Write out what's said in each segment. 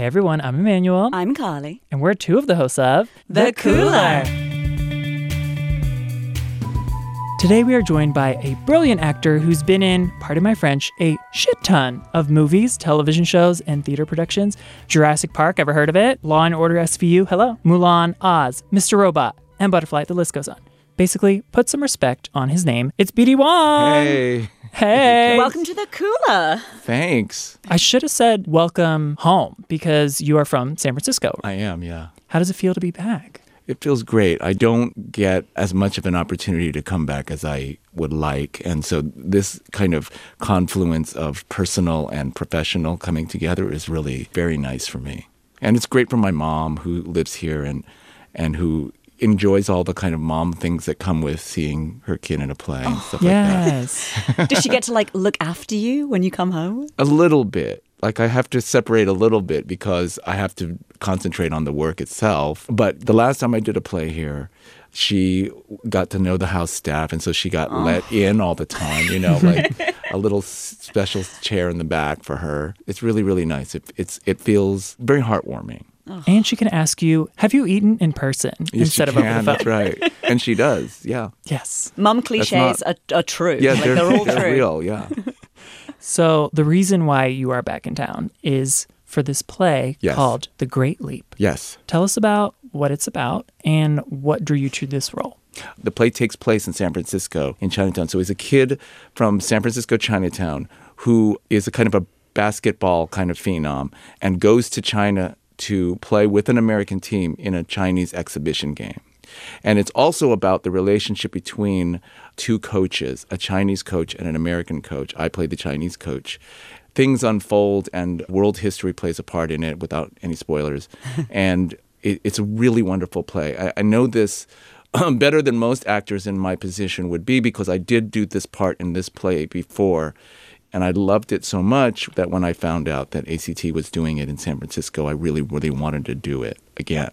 Hey everyone, I'm Emmanuel. I'm Carly. And we're two of the hosts of The Cooler. Today we are joined by a brilliant actor who's been in, pardon my French, a shit ton of movies, television shows, and theater productions. Jurassic Park, ever heard of it? Law and Order SVU, hello. Mulan, Oz, Mr. Robot, M Butterfly, the list goes on. Basically, put some respect on his name. It's BD Wong. Hey, Hey. Welcome to the Cooler. thanks. I should have said welcome home because you are from San Francisco. I am, yeah. How does it feel to be back? It feels great. I don't get as much of an opportunity to come back as I would like. And so this kind of confluence of personal and professional coming together is really very nice for me. And it's great for my mom who lives here and and who enjoys all the kind of mom things that come with seeing her kid in a play and stuff like that. Yes. Does she get to like look after you when you come home? A little bit. Like I have to separate a little bit because I have to concentrate on the work itself. But the last time I did a play here, she got to know the house staff, and so she got oh. let in all the time. You know, like a little special chair in the back for her. It's really, really nice. It, it's it feels very heartwarming. And she can ask you, "Have you eaten in person Yes, instead she of over can, the phone?" That's right, and she does. Yeah, Yes. Mum cliches not- are, are true. yeah, like they're, they're, all they're true. real. Yeah, So the reason why you are back in town is for this play Yes. called The Great Leap. yes. Tell us about what it's about and what drew you to this role. The play takes place in San Francisco, in Chinatown. So he's a kid from San Francisco, Chinatown, who is a kind of a basketball kind of phenom and goes to China to play with an American team in a Chinese exhibition game. And it's also about the relationship between two coaches, a Chinese coach and an American coach. I play the Chinese coach. Things unfold, and world history plays a part in it without any spoilers. and it, it's a really wonderful play. I, I know this um, better than most actors in my position would be because I did do this part in this play before. And I loved it so much that when I found out that ACT was doing it in San Francisco, I really, really wanted to do it again.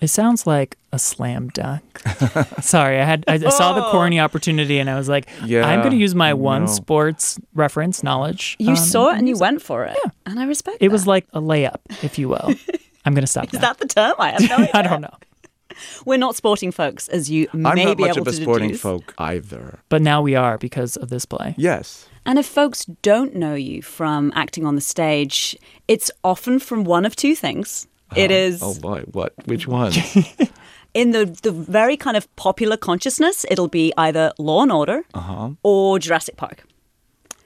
It sounds like a slam dunk. Sorry, I had I saw the corny opportunity and I was like, yeah, I'm going to use my one know. sports reference knowledge. You um, saw it and you went for it. Yeah. And I respect It that. was like a layup, if you will. I'm going to stop Is now. that the term? I have no idea. I don't know. We're not sporting folks, as you may be able to I'm not be much able of a sporting deduce. folk either. But now we are because of this play. Yes. And if folks don't know you from acting on the stage, it's often from one of two things. It is Oh boy, what? Which one? in the the very kind of popular consciousness. It'll be either Law and Order Uh-huh. or Jurassic Park.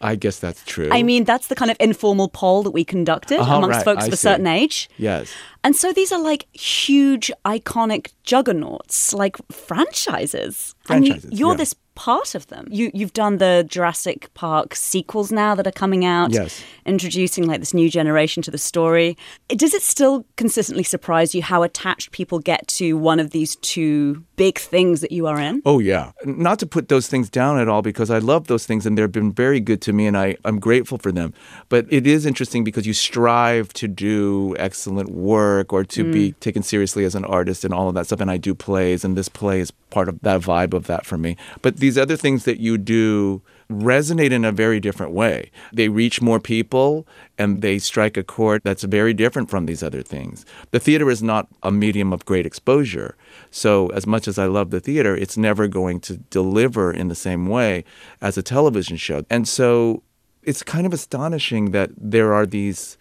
I guess that's true. I mean, that's the kind of informal poll that we conducted Uh-huh, amongst right, folks of a certain age. yes. And so these are like huge, iconic juggernauts, like franchises. And Franchises, you, you're yeah. this part of them. You, you've done the Jurassic Park sequels now that are coming out, Yes. introducing like this new generation to the story. Does it still consistently surprise you how attached people get to one of these two big things that you are in? Oh yeah. Not to put those things down at all because I love those things and they've been very good to me and I, I'm grateful for them. But it is interesting because you strive to do excellent work or to be mm. taken seriously as an artist and all of that stuff. And I do plays and this play is part of that vibe of that for me. But these other things that you do resonate in a very different way. They reach more people and they strike a chord that's very different from these other things. The theater is not a medium of great exposure. So, as much as I love the theater, it's never going to deliver in the same way as a television show. And so, it's kind of astonishing that there are these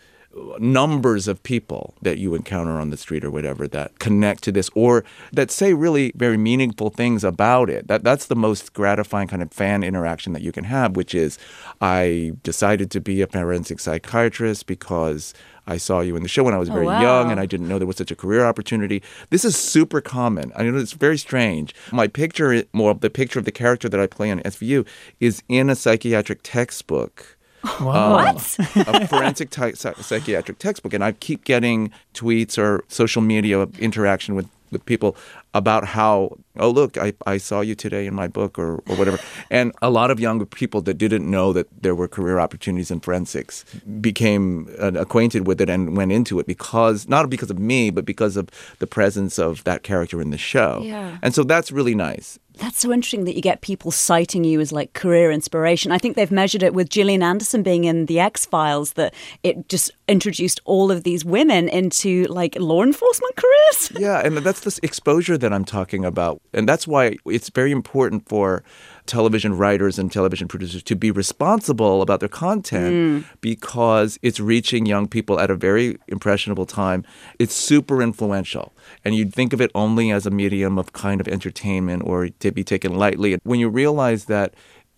numbers of people that you encounter on the street or whatever that connect to this or that say really very meaningful things about it. That that's the most gratifying kind of fan interaction that you can have, which is I decided to be a forensic psychiatrist because I saw you in the show when I was oh, very wow. young and I didn't know there was such a career opportunity. This is super common. I know it's very strange. My picture, more the picture of the character that I play on SVU, is in a psychiatric textbook Wow. Um, what? a forensic ty- psychiatric textbook, and I keep getting tweets or social media interaction with, with people about how oh look I, I saw you today in my book or, or whatever and a lot of younger people that didn't know that there were career opportunities in forensics became uh, acquainted with it and went into it because not because of me but because of the presence of that character in the show Yeah. and so that's really nice That's so interesting that you get people citing you as like career inspiration. I think they've measured it with Gillian Anderson being in The X Files, that it just introduced all of these women into like law enforcement careers. yeah, and that's this exposure that I'm talking about. And that's why it's very important for television writers and television producers to be responsible about their content mm. because it's reaching young people at a very impressionable time. It's super influential. And you'd think of it only as a medium of kind of entertainment or to be taken lightly. When you realize that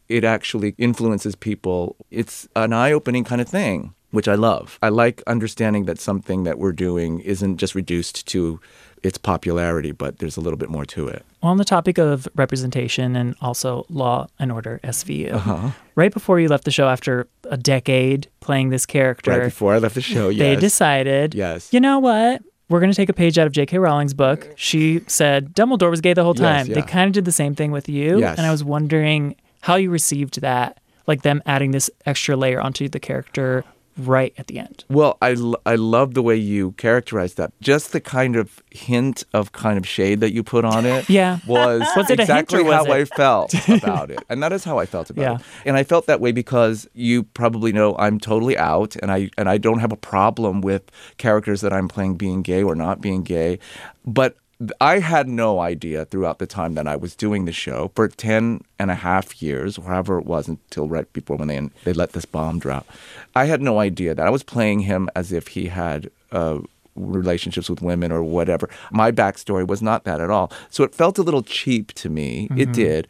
it actually influences people, it's an eye opening kind of thing which I love. I like understanding that something that we're doing isn't just reduced to its popularity, but there's a little bit more to it. On the topic of representation and also Law and Order SVU, Uh-huh. right before you left the show after a decade playing this character, Right before I left the show, yes. they decided, Yes. you know what? We're going to take a page out of J.K. Rowling's book. She said Dumbledore was gay the whole Yes, time. They kind of did the same thing with you. Yes. And I was wondering how you received that, like them adding this extra layer onto the character right at the end. Well, I, l- I love the way you characterized that. Just the kind of hint of kind of shade that you put on it Yeah. was, Was it exactly was how it- I felt about it. And that is how I felt about Yeah. it. And I felt that way because you probably know I'm totally out and I and I don't have a problem with characters that I'm playing being gay or not being gay. But I had no idea throughout the time that I was doing the show for 10 and a half years, or however it was until right before when they, they let this bomb drop. I had no idea that I was playing him as if he had uh, relationships with women or whatever. My backstory was not that at all. So it felt a little cheap to me. It did.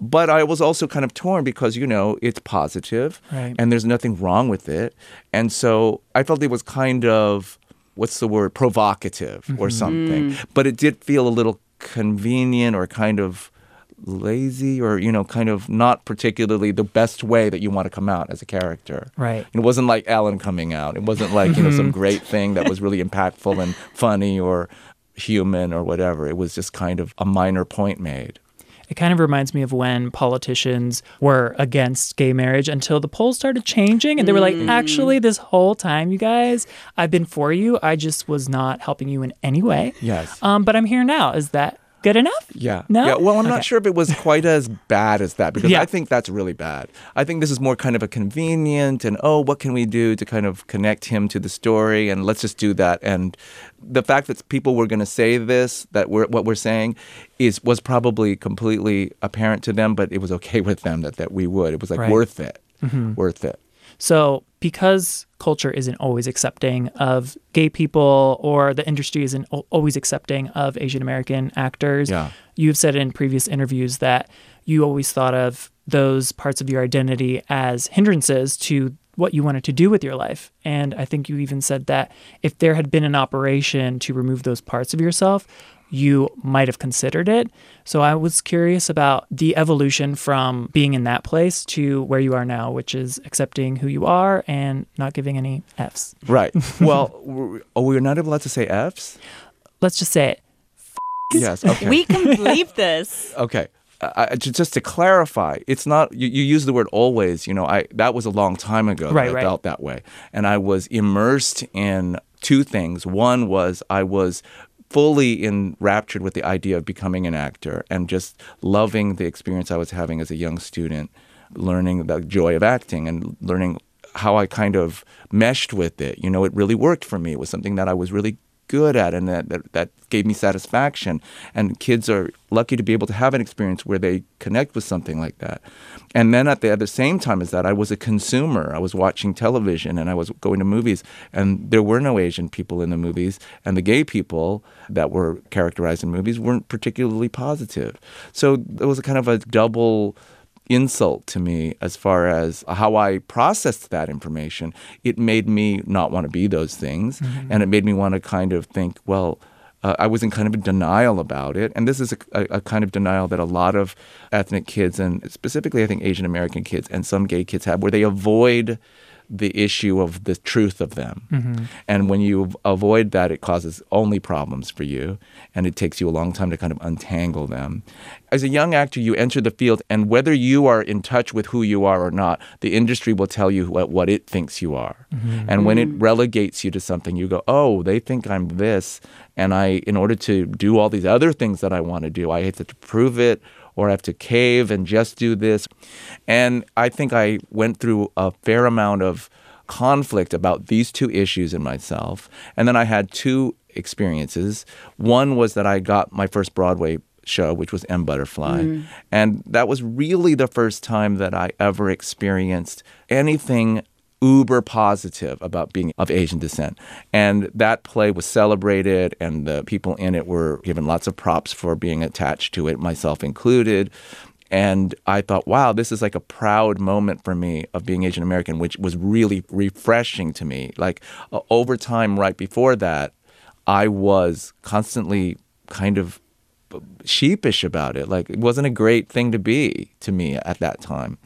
But I was also kind of torn because, you know, it's positive Right. and there's nothing wrong with it. And so I felt it was kind of, what's the word, provocative or mm-hmm. something. Mm. But it did feel a little convenient or kind of lazy or, you know, kind of not particularly the best way that you want to come out as a character. Right. It wasn't like alan coming out. It wasn't like, you know, some mm-hmm. great thing that was really impactful and funny or human or whatever. It was just kind of a minor point made. It kind of reminds me of when politicians were against gay marriage until the polls started changing and they were like, actually, this whole time, you guys, I've been for you. I just was not helping you in any way. Yes. Um, but I'm here now. Is that good enough? Yeah. No? Yeah. Well, I'm Okay. not sure if it was quite as bad as that because Yeah. I think that's really bad. I think this is more kind of a convenient and oh, what can we do to kind of connect him to the story and let's just do that. And the fact that people were going to say this, that we're, what we're saying, is was probably completely apparent to them, but it was okay with them that that we would. It was like Right. worth it, mm-hmm. worth it. So, because culture isn't always accepting of gay people or the industry isn't always accepting of Asian American actors, Yeah. you've said in previous interviews that you always thought of those parts of your identity as hindrances to what you wanted to do with your life. And I think you even said that if there had been an operation to remove those parts of yourself, you might have considered it. So I was curious about the evolution from being in that place to where you are now, which is accepting who you are and not giving any F's. Right. well, we're- oh, we're not allowed to say F's? Let's just say it. Yes. Okay. We can believe this. Okay. Uh, I, I- just to clarify, it's not you, you use the word always. You know, I that was a long time ago that Right, I right. felt that way, and I was immersed in two things. One was I was fully enraptured with the idea of becoming an actor and just loving the experience I was having as a young student, learning the joy of acting and learning how I kind of meshed with it. You know, it really worked for me. It was something that I was really good at and that, that, that gave me satisfaction. And kids are lucky to be able to have an experience where they connect with something like that. And then at the, at the same time as that, I was a consumer. I was watching television and I was going to movies, and there were no Asian people in the movies, and the gay people that were characterized in movies weren't particularly positive. So it was a kind of a double insult to me as far as how I processed that information. It made me not want to be those things, and it made me want to kind of think, well, uh, I was in kind of a denial about it. And this is a, a, a kind of denial that a lot of ethnic kids, and specifically, I think Asian American kids and some gay kids have, where they avoid the issue of the truth of them. Mm-hmm. And when you avoid that, it causes only problems for you, and it takes you a long time to kind of untangle them. As a young actor, you enter the field, and whether you are in touch with who you are or not, the industry will tell you what, what it thinks you are. Mm-hmm. And when it relegates you to something, you go, oh, they think I'm this. And I, in order to do all these other things that I want to do, I have to prove it or I have to cave and just do this. And I think I went through a fair amount of conflict about these two issues in myself. And then I had two experiences. One was that I got my first Broadway show, which was M Butterfly. Mm. And that was really the first time that I ever experienced anything uber positive about being of Asian descent. And that play was celebrated, and the people in it were given lots of props for being attached to it, myself included. And I thought, wow, this is like a proud moment for me of being Asian American, which was really refreshing to me. Like uh, over time, right before that, I was constantly kind of sheepish about it. Like it wasn't a great thing to be to me at that time.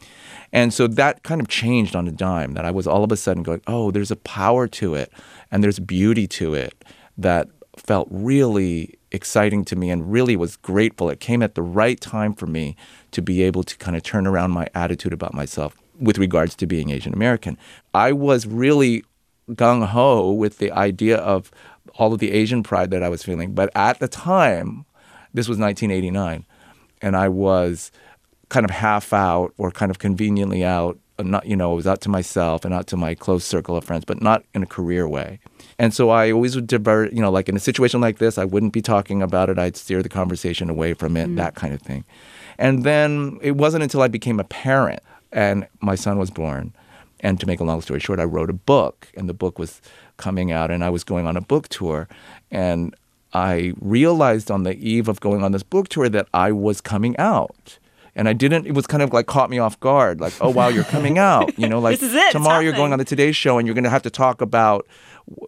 And so that kind of changed on a dime that I was all of a sudden going, oh, there's a power to it and there's beauty to it that felt really exciting to me and really was grateful. It came at the right time for me to be able to kind of turn around my attitude about myself with regards to being Asian American. I was really gung ho with the idea of all of the Asian pride that I was feeling. But at the time, this was 1989, and I was kind of half out or kind of conveniently out. Uh, not, you know, I was out to myself and out to my close circle of friends, but not in a career way. And so I always would divert, you know, like in a situation like this, I wouldn't be talking about it. I'd steer the conversation away from it, mm. that kind of thing. And then it wasn't until I became a parent and my son was born. And to make a long story short, I wrote a book, and the book was coming out, and I was going on a book tour. And I realized on the eve of going on this book tour that I was coming out. And I didn't, it was kind of like caught me off guard. Like, oh, wow, you're coming out. You know, like it, tomorrow you're going on the Today Show and you're going to have to talk about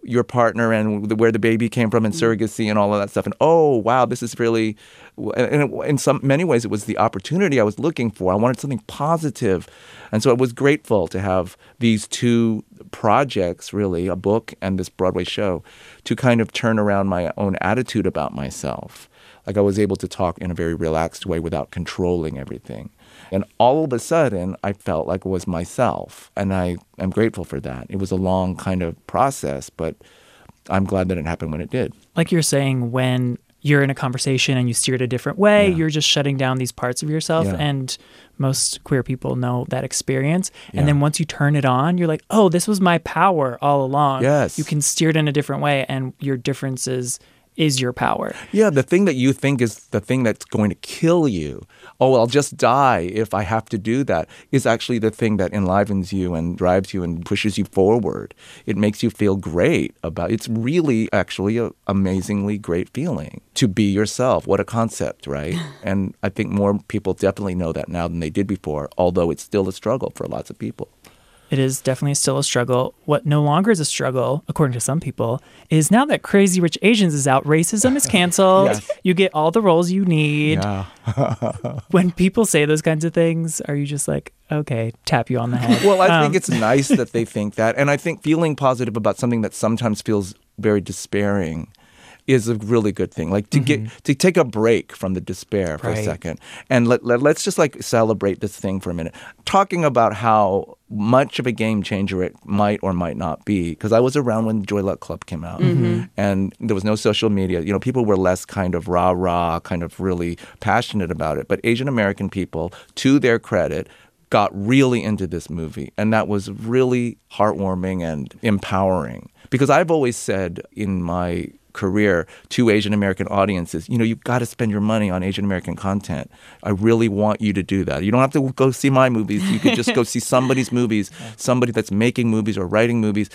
your partner and where the baby came from and surrogacy and all of that stuff. And oh, wow, this is really, and it, in some many ways, it was the opportunity I was looking for. I wanted something. And so I was grateful to have these two projects, really, a book and this Broadway show, to kind of turn around my own attitude about myself. Like I was able to talk in a very relaxed way without controlling everything. And all of a sudden, I felt like it was myself. And I am grateful for that. It was a long kind of process, but I'm glad that it happened when it did. Like you're saying, when you're in a conversation and you steer it a different way, Yeah. you're just shutting down these parts of yourself. Yeah. And most queer people know that experience. Yeah. And then once you turn it on, you're like, oh, this was my power all along. Yes. You can steer it in a different way, and your differences is your power. Yeah, the thing that you think is the thing that's going to kill you, oh, I'll just die if I have to do that, is actually the thing that enlivens you and drives you and pushes you forward. It makes you feel great about it's really actually a amazingly great feeling to be yourself. What a concept, right? and I think more people definitely know that now than they did before, although it's still a struggle for lots of people. It is definitely still a struggle. What no longer is a struggle, according to some people, is now that Crazy Rich Asians is out, racism is canceled. Yes. You get all the roles you need. Yeah. When people say those kinds of things, are you just like, okay, tap you on the head? Well, I think Um, it's nice that they think that. And I think feeling positive about something that sometimes feels very despairing is a really good thing. Like to get to take a break from the despair for Mm-hmm. Right. a second. And let, let, let's just like celebrate this thing for a minute. Talking about how much of a game changer it might or might not be. Because I was around when Joy Luck Club came out and there was no social media. You know, people were less kind of rah rah, kind of really passionate about it. But Asian American people, to their credit, got really into this movie. And that was really heartwarming and empowering. Because I've always said in my career to Asian American audiences, you know, you've got to spend your money on Asian American content. I really want you to do that. You don't have to go see my movies. You could just go see somebody's movies, somebody that's making movies or writing movies.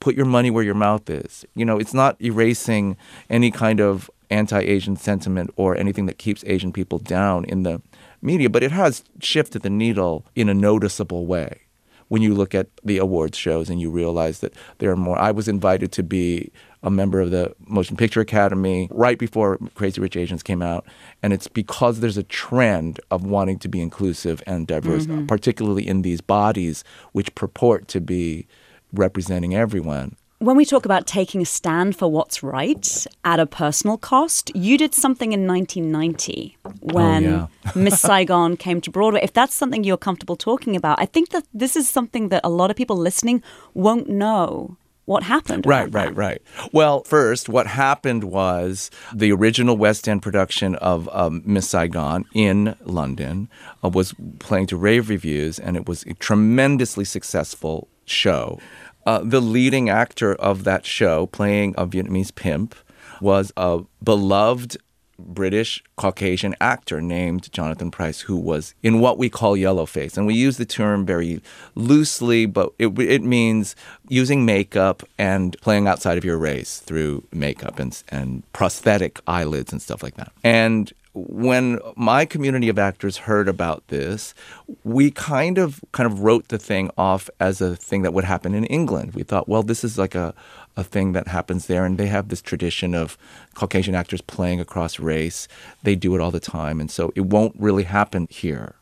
Put your money where your mouth is. You know, it's not erasing any kind of anti-Asian sentiment or anything that keeps Asian people down in the media, but it has shifted the needle in a noticeable way. When you look at the awards shows and you realize that there are more, I was invited to be a member of the Motion Picture Academy right before Crazy Rich Asians came out. And it's because there's a trend of wanting to be inclusive and diverse, Mm-hmm. particularly in these bodies which purport to be representing everyone. When we talk about taking a stand for what's right at a personal cost, you did something in 1990 when yeah. Miss Saigon came to Broadway. If that's something you're comfortable talking about, I think that this is something that a lot of people listening won't know what happened. Right, right, that. right. Well, first, what happened was the original West End production of um, Miss Saigon in London uh, was playing to rave reviews, and it was a tremendously successful show. Uh, the leading actor of that show, playing a Vietnamese pimp, was a beloved British Caucasian actor named Jonathan Pryce, who was in what we call yellowface. And we use the term very loosely, but it, it means using makeup and playing outside of your race through makeup and, and prosthetic eyelids and stuff like that. And when my community of actors heard about this, we kind of kind of wrote the thing off as a thing that would happen in England. We thought, well, this is like a, a thing that happens there, and they have this tradition of Caucasian actors playing across race. They do it all the time, and so it won't really happen here.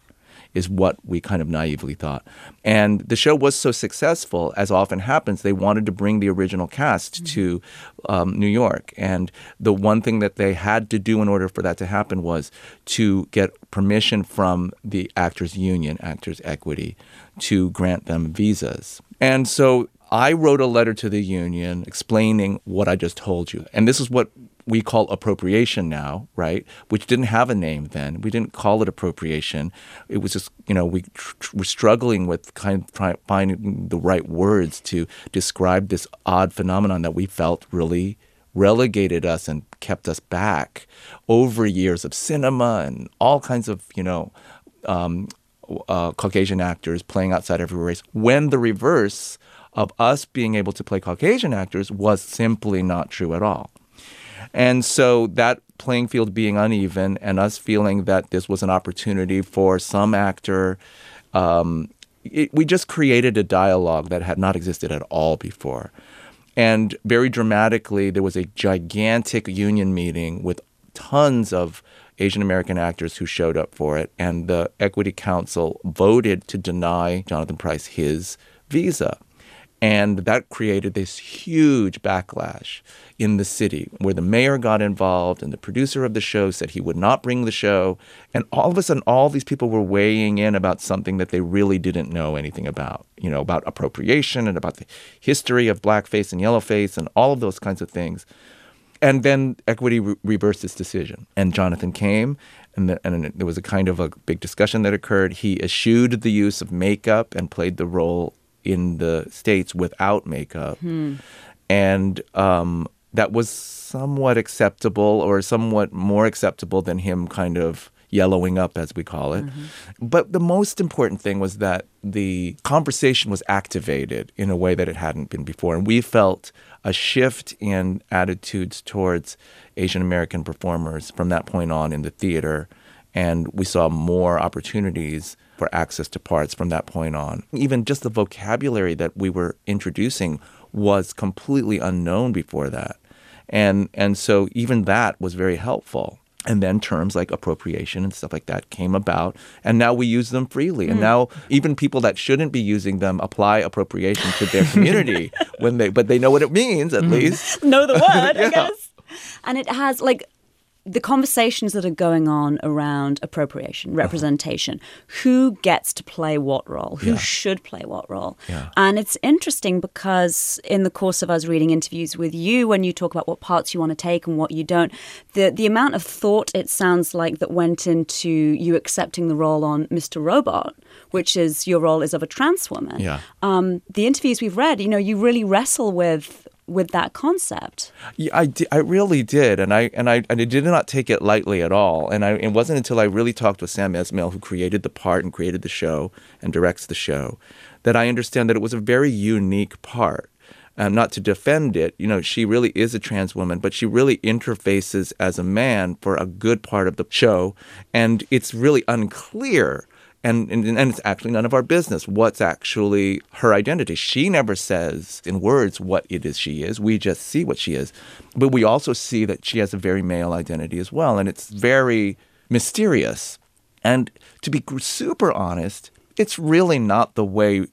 Is what we kind of naively thought. And the show was so successful, as often happens, they wanted to bring the original cast to um, New York. And the one thing that they had to do in order for that to happen was to get permission from the Actors Union, Actors Equity, to grant them visas. And so I wrote a letter to the union explaining what I just told you. And this is what we call appropriation now, right? Which didn't have a name then. We didn't call it appropriation. It was just, you know, we tr- were struggling with kind of finding the right words to describe this odd phenomenon that we felt really relegated us and kept us back over years of cinema and all kinds of, you know, um, uh, Caucasian actors playing outside every race. When the reverse of us being able to play Caucasian actors was simply not true at all. And so that playing field being uneven and us feeling that this was an opportunity for some actor, um, it, we just created a dialogue that had not existed at all before. And very dramatically, there was a gigantic union meeting with tons of Asian American actors who showed up for it. And the Equity Council voted to deny Jonathan Pryce his visa. And that created this huge backlash in the city where the mayor got involved and the producer of the show said he would not bring the show. And all of a sudden, all these people were weighing in about something that they really didn't know anything about, you know, about appropriation and about the history of blackface and yellowface and all of those kinds of things. And then Equity re- reversed its decision. And Jonathan came, and, the, and there was a kind of a big discussion that occurred. He eschewed the use of makeup and played the role in the States without makeup. And um, that was somewhat acceptable or somewhat more acceptable than him kind of yellowing up, as we call it. But the most important thing was that the conversation was activated in a way that it hadn't been before. And we felt a shift in attitudes towards Asian American performers from that point on in the theater. And we saw more opportunities for access to parts from that point on. Even just the vocabulary that we were introducing was completely unknown before that. And and so even that was very helpful. And then terms like appropriation and stuff like that came about, and now we use them freely. And hmm. now even people that shouldn't be using them apply appropriation to their community when they, but they know what it means at hmm. least. know the word, Yeah. I guess. And it has like the conversations that are going on around appropriation, Uh-huh. representation, who gets to play what role, who Yeah. should play what role. Yeah. And it's interesting because in the course of us reading interviews with you, when you talk about what parts you want to take and what you don't, the the amount of thought it sounds like that went into you accepting the role on Mr. Robot, which is your role is of a trans woman. Yeah. Um, the interviews we've read, you know, you really wrestle with with that concept. Yeah, I, di- I really did, and I and I and I did not take it lightly at all. And I it wasn't until I really talked with Sam Esmail, who created the part and created the show and directs the show, that I understand that it was a very unique part. Um, not to defend it, you know, she really is a trans woman, but she really interfaces as a man for a good part of the show, and it's really unclear And, and, and it's actually none of our business what's actually her identity. She never says in words what it is she is. We just see what she is. But we also see that she has a very male identity as well. And it's very mysterious. And to be super honest, it's really not the way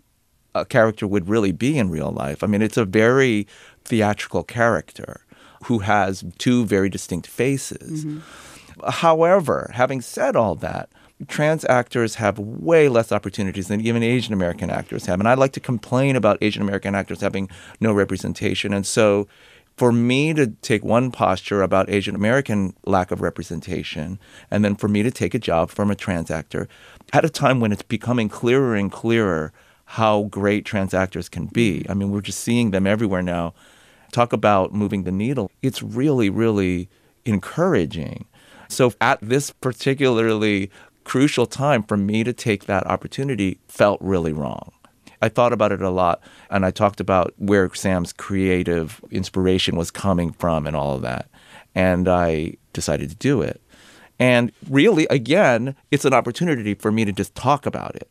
a character would really be in real life. I mean, it's a very theatrical character who has two very distinct faces. Mm-hmm. However, having said all that, trans actors have way less opportunities than even Asian American actors have. And I like to complain about Asian American actors having no representation. And so for me to take one posture about Asian American lack of representation, and then for me to take a job from a trans actor at a time when it's becoming clearer and clearer how great trans actors can be. I mean, we're just seeing them everywhere now. Talk about moving the needle. It's really, really encouraging. So at this particularly crucial time for me to take that opportunity felt really wrong. I thought about it a lot and I talked about where Sam's creative inspiration was coming from and all of that. And I decided to do it. And really, again, it's an opportunity for me to just talk about it.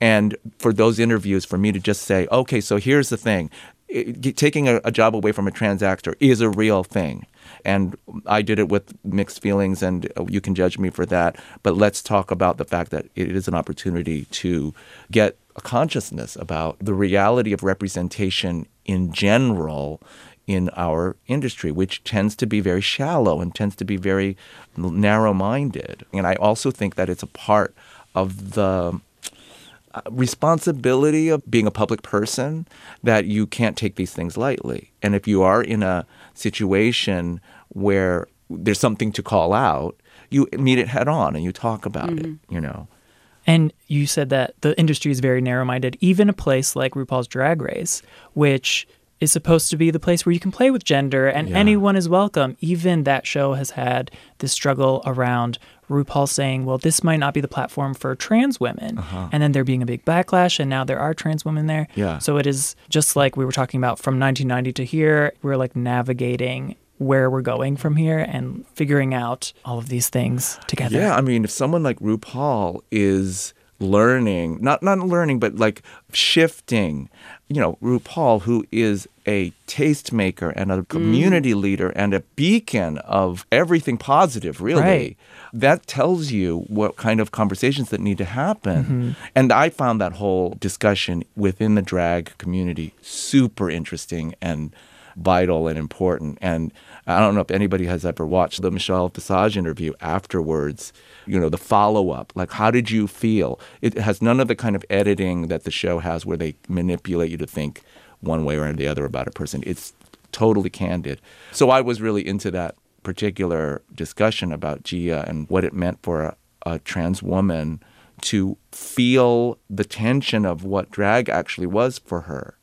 And for those interviews, for me to just say, okay, so here's the thing it, taking a, a job away from a trans actor is a real thing. And I did it with mixed feelings, and you can judge me for that. But let's talk about the fact that it is an opportunity to get a consciousness about the reality of representation in general in our industry, which tends to be very shallow and tends to be very narrow minded. And I also think that it's a part of the uh, responsibility of being a public person that you can't take these things lightly. And if you are in a situation where there's something to call out, you meet it head on and you talk about mm-hmm. it, you know. And you said that the industry is very narrow minded, even a place like RuPaul's Drag Race, which is supposed to be the place where you can play with gender and yeah. anyone is welcome. Even that show has had this struggle around RuPaul saying, well, this might not be the platform for trans women. Uh-huh. And then there being a big backlash, and now there are trans women there. Yeah. So it is just like we were talking about from 1990 to here, we're like navigating where we're going from here and figuring out all of these things together. Yeah, I mean, if someone like RuPaul is learning, not not learning, but like shifting. You know, RuPaul, who is a tastemaker and a community mm. leader and a beacon of everything positive, really. Right. That tells you what kind of conversations that need to happen. Mm-hmm. And I found that whole discussion within the drag community super interesting and vital and important. And I don't know if anybody has ever watched the Michelle Visage interview afterwards, you know, the follow up. Like, how did you feel? It has none of the kind of editing that the show has where they manipulate you to think one way or the other about a person. It's totally candid. So I was really into that particular discussion about Gia and what it meant for a, a trans woman to feel the tension of what drag actually was for her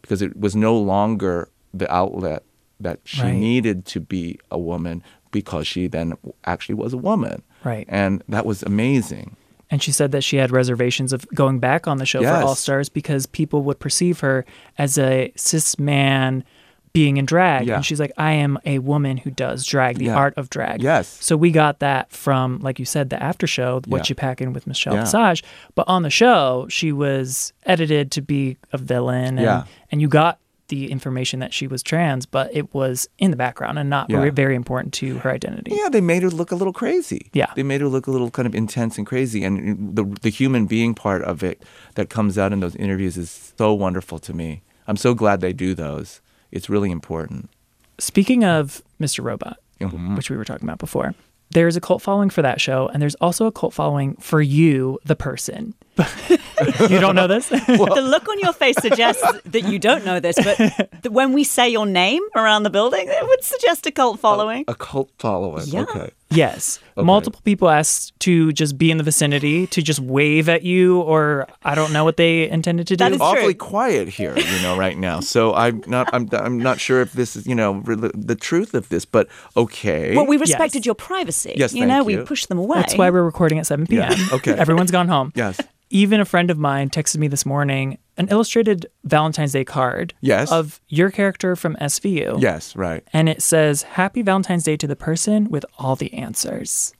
because it was no longer the outlet that she right. needed to be a woman because she then actually was a woman. Right. And that was amazing. And she said that she had reservations of going back on the show yes. for All Stars because people would perceive her as a cis man being in drag. Yeah. And she's like, I am a woman who does drag, the yeah. art of drag. Yes. So we got that from, like you said, the after show, what yeah. you pack in with Michelle yeah. Visage. But on the show, she was edited to be a villain. And, yeah. and you got the information that she was trans, but it was in the background and not yeah. very important to her identity. Yeah, they made her look a little crazy. Yeah, they made her look a little kind of intense and crazy, and the the human being part of it that comes out in those interviews is so wonderful to me. I'm so glad they do those. It's really important. Speaking of Mr. Robot, mm-hmm. which we were talking about before, there's a cult following for that show, and there's also a cult following for you, the person. you don't know this? well, the look on your face suggests that you don't know this, but when we say your name around the building, it would suggest a cult following. A, a cult following. Yeah. Okay. Yes. Okay. Multiple people asked to just be in the vicinity, to just wave at you, or I don't know what they intended to do. That is awfully true. quiet here, you know, right now. So I'm not, I'm, I'm not sure if this is, you know, the truth of this, but okay. Well, we respected yes. your privacy. Yes, you know, you. we pushed them away. That's why we're recording at 7 p.m. Yeah. Okay. Everyone's gone home. Yes even a friend of mine texted me this morning an illustrated Valentine's Day card Yes. of your character from SVU. Yes, right. And it says, Happy Valentine's Day to the person with all the answers.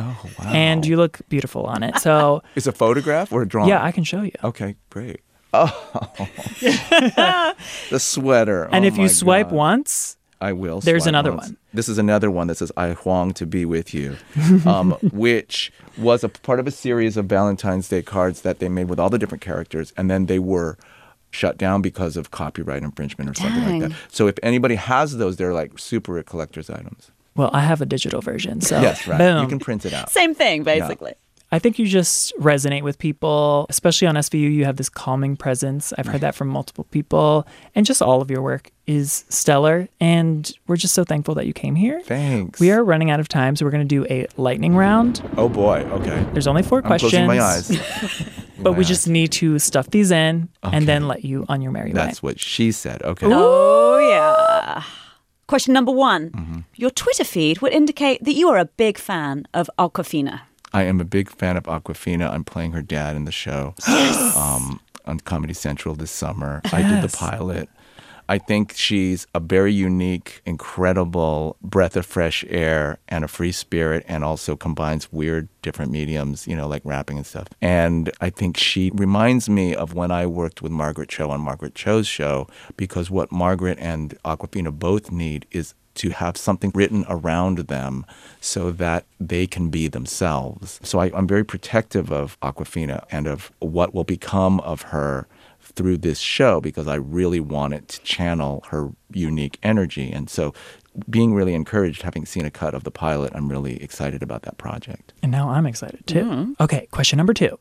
Oh, wow. And you look beautiful on it. So, It's a photograph or a drawing? yeah, I can show you. Okay, great. Oh, the sweater. and Oh if you swipe God. once, I will. There's another once. one. This is another one that says "I Huang to be with you," um, which was a part of a series of Valentine's Day cards that they made with all the different characters, and then they were shut down because of copyright infringement or something like that. So if anybody has those, they're like super collector's items. well, I have a digital version. So, yes, right. boom. You can print it out. Same thing, basically. I think you just resonate with people, especially on SVU. You have this calming presence. I've heard that from multiple people. And just all of your work is stellar. And we're just so thankful that you came here. Thanks. We are running out of time, so we're going to do a lightning round. Oh boy. Okay. There's only four I'm questions. closing my eyes. But My we eyes. just need to stuff these in and then let you on your merry way. That's what she said. Okay. Oh, yeah. Question number one Mm-hmm. Your Twitter feed would indicate that you are a big fan of Awkwafina. I am a big fan of Awkwafina. I'm playing her dad in the show um, on Comedy Central this summer. I did the pilot. I think she's a very unique, incredible breath of fresh air and a free spirit, and also combines weird, different mediums, you know, like rapping and stuff. And I think she reminds me of when I worked with Margaret Cho on Margaret Cho's show, because what Margaret and Awkwafina both need is to have something written around them so that they can be themselves. So I, I'm very protective of Awkwafina and of what will become of her through this show because I really want it to channel her unique energy. And so being really encouraged, having seen a cut of the pilot, I'm really excited about that project. And now I'm excited too. Mm-hmm. Okay, question number two.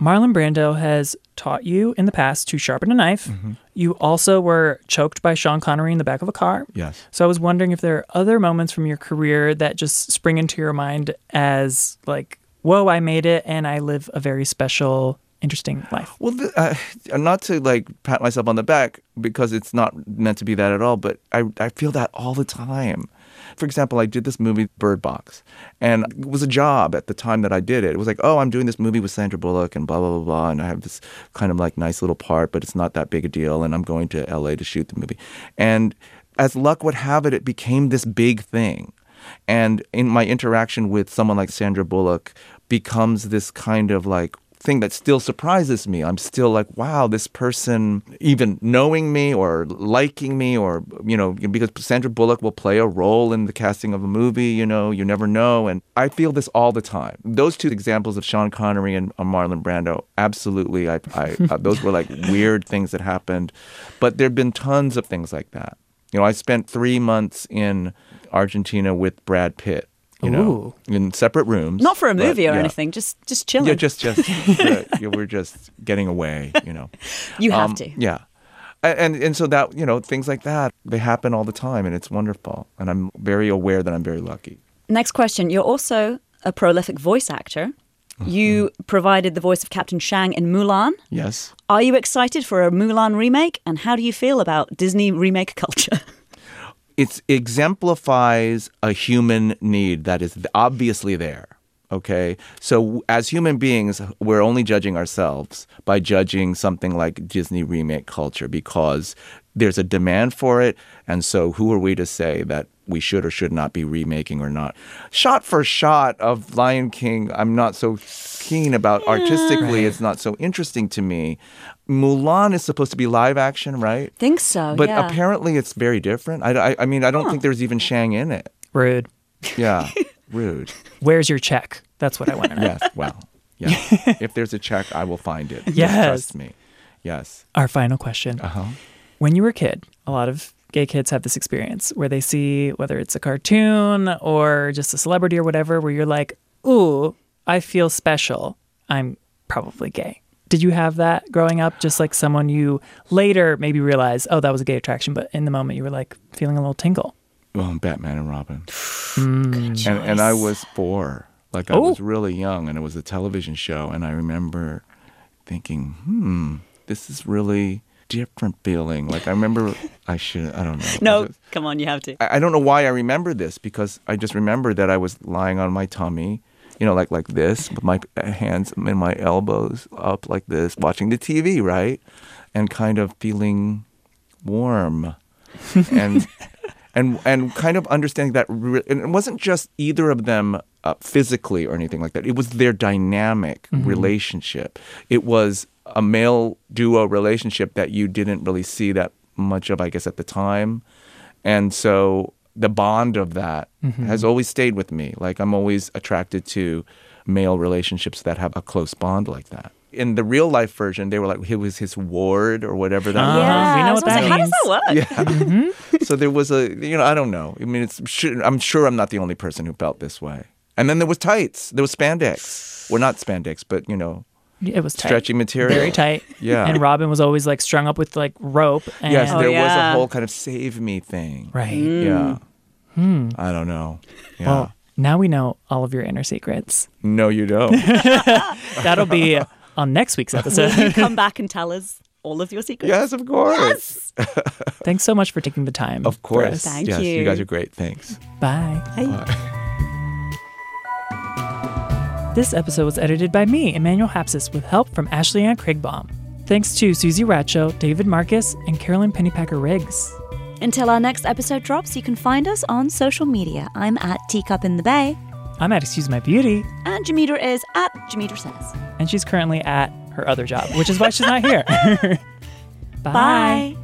Marlon Brando has taught you in the past to sharpen a knife. You also were choked by Sean Connery in the back of a car. Yes. So I was wondering if there are other moments from your career that just spring into your mind as like, whoa, I made it and I live a very special, interesting life. Well, the, uh, not to like pat myself on the back because it's not meant to be that at all, but I, I feel that all the time. For example, I did this movie Bird Box, and it was a job at the time that I did it. It was like, oh, I'm doing this movie with Sandra Bullock and blah blah blah blah, and I have this kind of like nice little part, but it's not that big a deal, and I'm going to L.A. to shoot the movie. And as luck would have it, it became this big thing. And in my interaction with someone like Sandra Bullock becomes this kind of like thing that still surprises me. I'm still like, wow, this person even knowing me or liking me or, you know, because Sandra Bullock will play a role in the casting of a movie, you know, you never know. And I feel this all the time. Those two examples of Sean Connery and Marlon Brando, absolutely. I, I, uh, those were like weird things that happened. But there have been tons of things like that. You know, I spent three months in Argentina with Brad Pitt. You know, in separate rooms. Not for a but, movie or yeah. anything, just just chilling. Yeah, just just uh, yeah, we're just getting away, you know. you have Um, to. Yeah. And and so that, you know, things like that, they happen all the time and it's wonderful. And I'm very aware that I'm very lucky. Next question. You're also a prolific voice actor. Mm-hmm. You provided the voice of Captain Shang in Mulan. Yes. Are you excited for a Mulan remake? And how do you feel about Disney remake culture? It exemplifies a human need that is obviously there. Okay. So as human beings, we're only judging ourselves by judging something like Disney remake culture because there's a demand for it. And so who are we to say that we should or should not be remaking or not? Shot for shot of Lion King, I'm not so keen about artistically. It's not so interesting to me. Mulan is supposed to be live action, right? Think so. But yeah. apparently it's very different. I, I, I mean, I don't think there's even Shang in it. Rude. Yeah, rude. Where's your check? That's what I want to know. Yes, well, yeah. if there's a check, I will find it. Yes. Trust me. Yes. Our final question. Uh huh. When you were a kid, a lot of gay kids have this experience where they see whether it's a cartoon or just a celebrity or whatever, where you're like, ooh, I feel special. I'm probably gay. Did you have that growing up? Just like someone you later maybe realized, oh, that was a gay attraction, but in the moment you were like feeling a little tingle. Well, Batman and Robin. and, and I was four. Like I Oh. was really young, and it was a television show. And I remember thinking, hmm, this is really different feeling. Like I remember, I should, I don't know. No, just- come on, you have to. I I don't know why I remember this because I just remember that I was lying on my tummy you know, like like this with my hands and my elbows up like this, watching the TV, right, and kind of feeling warm, and and and kind of understanding that re- and it wasn't just either of them uh, physically or anything like that. It was their dynamic relationship. It was a male duo relationship that you didn't really see that much of, I guess, at the time, and so the bond of that has always stayed with me. Like I'm always attracted to male relationships that have a close bond like that. In the real life version, they were like it was his ward or whatever that Uh-huh. was. we know what was that like, How does means. that work? Yeah. so there was a, you know, I don't know. I mean, it's I'm sure I'm not the only person who felt this way. And then there was tights. There was spandex. Well, not spandex, but you know, It was tight. stretchy material. Very tight. Yeah. And Robin was always like strung up with like rope. And, Yes, Oh, there was a whole kind of save me thing. Right. Yeah. Hmm. I don't know. Yeah. Well, now we know all of your inner secrets. no, you don't. That'll be on next week's episode. Will you come back and tell us all of your secrets? yes, of course. Thanks so much for taking the time. Of course. Thank yes, you you. guys are great. Thanks. Bye. Bye. This episode was edited by me, Emmanuel Hapsis, with help from Ashley Ann Kriegbaum. Thanks to Susie Ratcho, David Marcus, and Carolyn Pennypacker Riggs. Until our next episode drops, you can find us on social media. I'm at Teacup in the Bay, I'm at Excuse My Beauty, and Jameter is at Jameter Says. and she's currently at her other job, which is why she's not here. Bye. Bye.